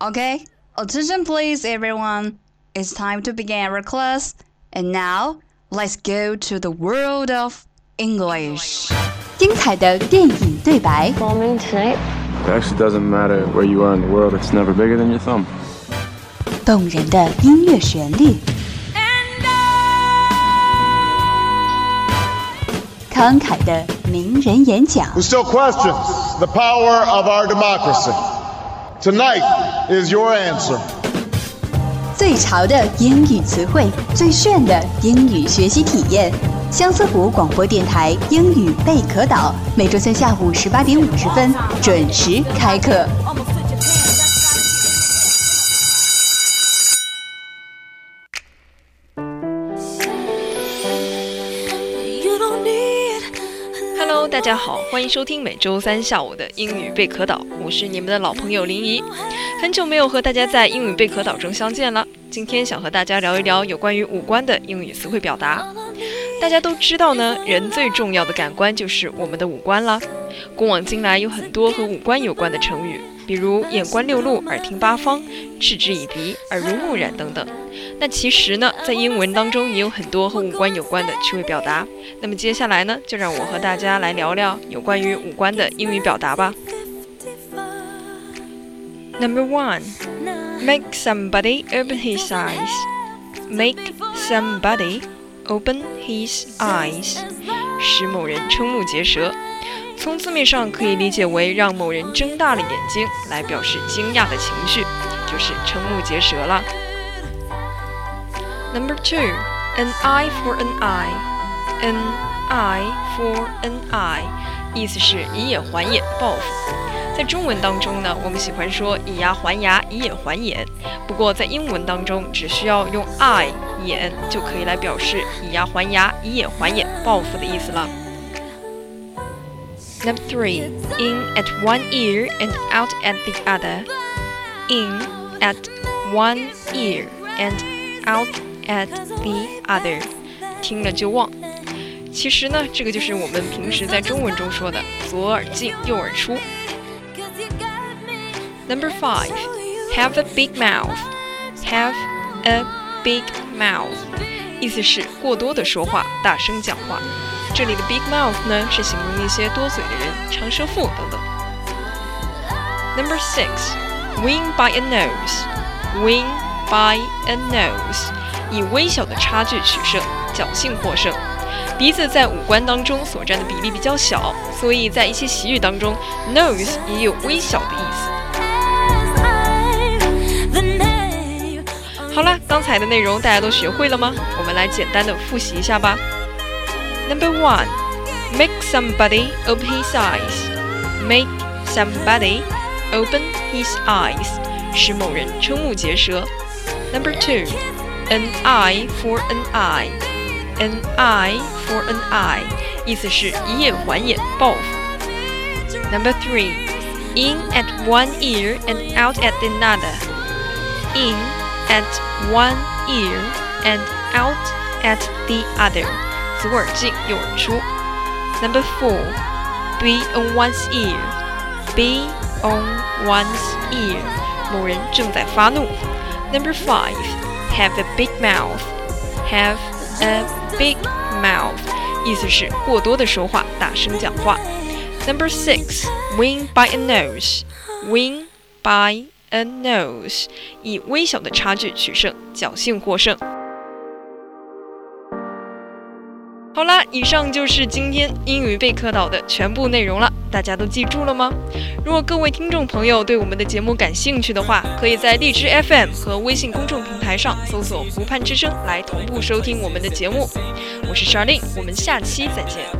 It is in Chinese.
Okay, attention please everyone. It's time to begin our class. And now, let's go to the world of English. 精彩的电影对白， Bombing tonight? It actually doesn't matter where you are in the world, it's never bigger than your thumb. 动人的音乐旋律，慷慨的名人演讲， who still questions the power of our democracy. Tonight Is your answer. 最潮的英语词汇，最炫的英语学习体验。相思湖广播电台英语贝壳岛，每周三下午十八点五十分准时开课。Hello，大家好，欢迎收听每周三下午的英语贝壳岛，我是你们的老朋友林怡。很久没有和大家在英语贝壳岛中相见了，今天想和大家聊一聊有关于五官的英语词汇表达。大家都知道呢，人最重要的感官就是我们的五官了。古往今来有很多和五官有关的成语，比如眼观六路、耳听八方、嗤之以鼻、耳濡目染等等。那其实呢，在英文当中也有很多和五官有关的趣味表达。那么接下来呢，就让我和大家来聊聊有关于五官的英语表达吧。Number one, make somebody open his eyes. Make somebody open his eyes，使某人瞠目结舌。从字面上可以理解为让某人睁大了眼睛，来表示惊讶的情绪，就是瞠目结舌了。Number two, an eye for an eye, an eye for an eye，意思是以眼还眼，报复。在中文当中呢，我们喜欢说以牙还牙，以眼还眼。不过在英文当中，只需要用 eye 眼就可以来表示以牙还牙，以眼还眼，报复的意思了。Number three, in at one ear and out at the other. In at one ear and out at the other，听了就忘。其实呢，这个就是我们平时在中文中说的左耳进右耳出。Number five, have a big mouth. Have a big mouth，意思是过多的说话，大声讲话。这里的 big mouth 呢，是形容那些多嘴的人、长舌妇等等。Number six, win by a nose. Win by a nose，以微小的差距取胜，侥幸获胜。鼻子在五官当中所占的比例比较小，所以在一些习语当中，nose 也有微小的意思。好了，刚才的内容大家都学会了吗？我们来简单的复习一下吧。Number one, make somebody open his eyes. Make somebody open his eyes，使某人瞠目结舌。Number two, an eye for an eye. An eye for an eye，意思是以眼还眼，报复。Number three, in at one ear and out at another. In at one ear and out at the other，左耳进右耳出。Number four, be on one's ear. Be on one's ear，某人正在发怒。Number five, have a big mouth. Have a big mouth，意思是过多的说话，大声讲话。Number six, win by a nose. Win by and nose，以微小的差距取胜，侥幸获胜。好啦，以上就是今天英语备课岛的全部内容了，大家都记住了吗？如果各位听众朋友对我们的节目感兴趣的话，可以在荔枝 FM 和微信公众平台上搜索“湖畔之声”来同步收听我们的节目。我是 Charlene，我们下期再见。